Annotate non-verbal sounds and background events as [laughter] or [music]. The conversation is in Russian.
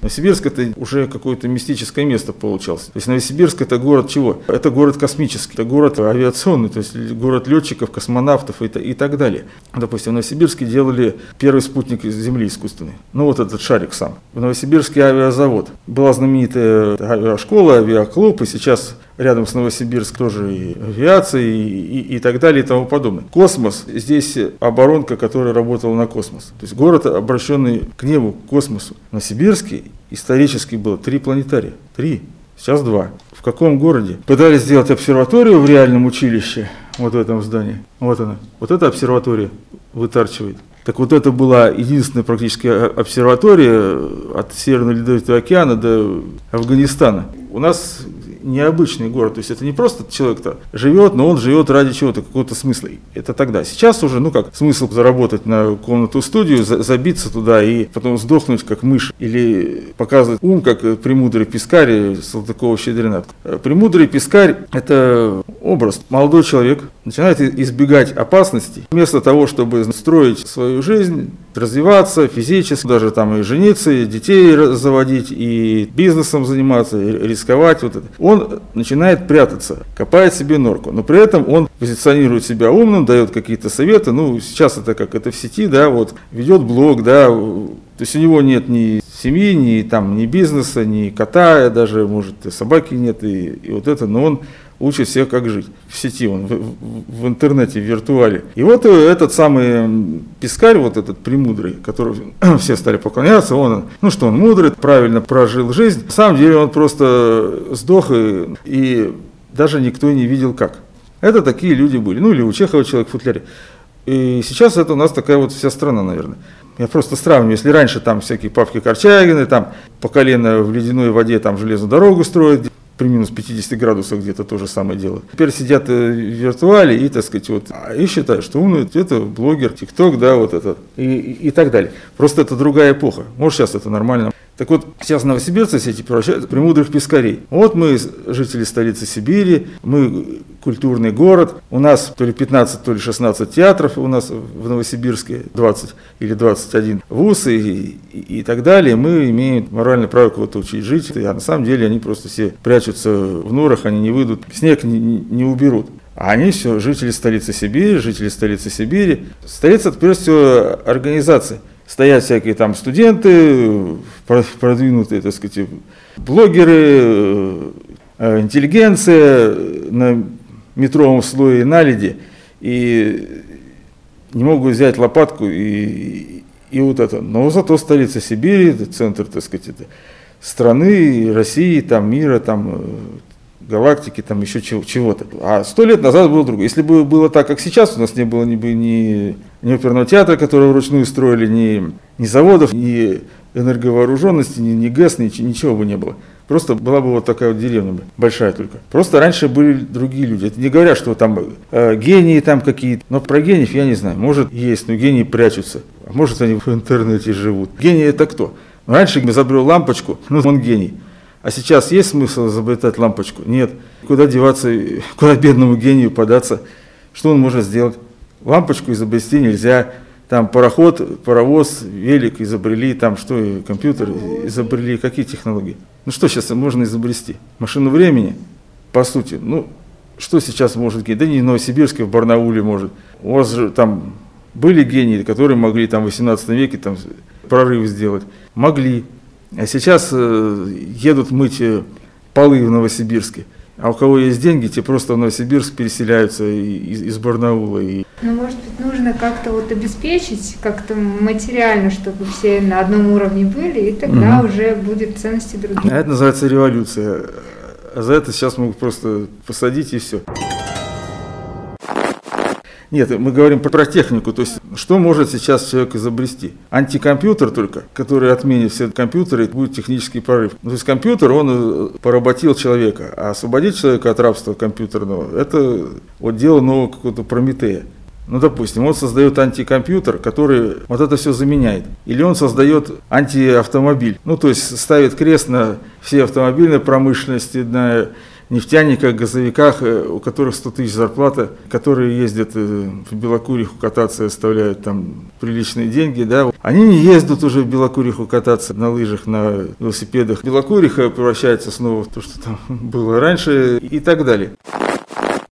Новосибирск это уже какое-то мистическое место получалось. То есть Новосибирск это город чего? Это город космический, это город авиационный, то есть город летчиков, космонавтов и, и так далее. Допустим, в Новосибирске делали первый спутник Земли искусственный. Ну вот этот шарик сам. В Новосибирске авиазавод. Была знаменитая авиашкола, авиаклуб, и сейчас рядом с Новосибирск тоже и авиация и, и, и так далее и тому подобное. Космос, здесь оборонка, которая работала на космос. То есть город, обращенный к небу, к космосу. Новосибирске исторически было три планетария. Три. Сейчас два. В каком городе? Пытались сделать обсерваторию в реальном училище, вот в этом здании. Вот она. Вот эта обсерватория вытарчивает. Так вот это была единственная практически обсерватория от Северного Ледовитого океана до Афганистана. У нас необычный город. То есть это не просто человек-то живет, но он живет ради чего-то, какого-то смысла. Это тогда. Сейчас уже, ну как, смысл заработать на комнату-студию, забиться туда и потом сдохнуть, как мышь. Или показывать ум, как премудрый пескарь Салтыкова-Щедрина. Премудрый пескарь – это образ. Молодой человек начинает избегать опасностей. Вместо того, чтобы строить свою жизнь, развиваться физически, даже там и жениться, и детей заводить, и бизнесом заниматься, и рисковать. Вот это. Он начинает прятаться, копает себе норку, но при этом он позиционирует себя умным, дает какие-то советы. Ну, сейчас это как это в сети, да, вот, ведет блог, да, то есть у него нет ни семьи, ни там, ни бизнеса, ни кота, даже, может, и собаки нет, и, и вот это, но он учит всех, как жить в сети, он, в, в, интернете, в виртуале. И вот этот самый пескарь, вот этот премудрый, который [clears throat] все стали поклоняться, он, ну что, он мудрый, правильно прожил жизнь. На самом деле он просто сдох, и, и даже никто не видел как. Это такие люди были. Ну или у Чехова человек в футляре. И сейчас это у нас такая вот вся страна, наверное. Я просто сравниваю, если раньше там всякие Павки Корчагины, там по колено в ледяной воде там железную дорогу строят, при минус 50 градусах где-то то же самое делают. Теперь сидят э, в виртуале и, так сказать, вот, а, и считают, что умный, это блогер, тикток, да, вот это, и, и, и так далее. Просто это другая эпоха. Может, сейчас это нормально. Так вот, сейчас новосибирцы все эти превращаются в премудрых пескарей. Вот мы, жители столицы Сибири, мы культурный город. У нас то ли 15, то ли 16 театров у нас в Новосибирске, 20 или 21 вузы и, и, и так далее. Мы имеем моральное право кого-то учить жить. А на самом деле они просто все прячутся в норах, они не выйдут, снег не, не, не уберут. А они все жители столицы Сибири, жители столицы Сибири. Столица, это прежде всего организация стоят всякие там студенты, продвинутые, так сказать, блогеры, э, интеллигенция на метровом слое наледи, и не могут взять лопатку и, и вот это. Но зато столица Сибири, центр, так сказать, страны, России, там, мира, там, э, галактики, там еще чего-то. А сто лет назад было другое. Если бы было так, как сейчас, у нас не было ни, ни, ни оперного театра, который вручную строили, ни, ни заводов, ни энерговооруженности, ни, ни ГЭС, ни, ничего бы не было. Просто была бы вот такая вот деревня большая только. Просто раньше были другие люди. Это не говорят, что там э, гении там какие-то. Но про гениев я не знаю. Может есть, но гении прячутся. А может они в интернете живут. Гений это кто? Раньше изобрел лампочку, ну он гений. А сейчас есть смысл изобретать лампочку? Нет. Куда деваться, [laughs] куда бедному гению податься? Что он может сделать? Лампочку изобрести нельзя. Там пароход, паровоз, велик изобрели, там что, компьютер изобрели, какие технологии? Ну что сейчас можно изобрести? Машину времени, по сути. Ну, что сейчас может гений? Да не в Новосибирске, в Барнауле может. У вас же там были гении, которые могли там в 18 веке там прорыв сделать. Могли. А сейчас э, едут мыть э, полы в Новосибирске. А у кого есть деньги, те просто в Новосибирск переселяются из, из Барнаула. И... Ну, может быть, нужно как-то вот обеспечить, как-то материально, чтобы все на одном уровне были, и тогда угу. уже будет ценности другие. А это называется революция. А за это сейчас могут просто посадить и все. Нет, мы говорим про технику, то есть что может сейчас человек изобрести? Антикомпьютер только, который отменит все компьютеры, будет технический прорыв. Ну, то есть компьютер, он э, поработил человека, а освободить человека от рабства компьютерного, это вот дело нового какого-то Прометея. Ну, допустим, он создает антикомпьютер, который вот это все заменяет. Или он создает антиавтомобиль. Ну, то есть ставит крест на все автомобильные промышленности, на нефтяниках, газовиках, э, у которых 100 тысяч зарплата, которые ездят э, в Белокуриху кататься и оставляют там приличные деньги, да, они не ездят уже в Белокуриху кататься на лыжах, на велосипедах. Белокуриха превращается снова в то, что там [laughs] было раньше и так далее.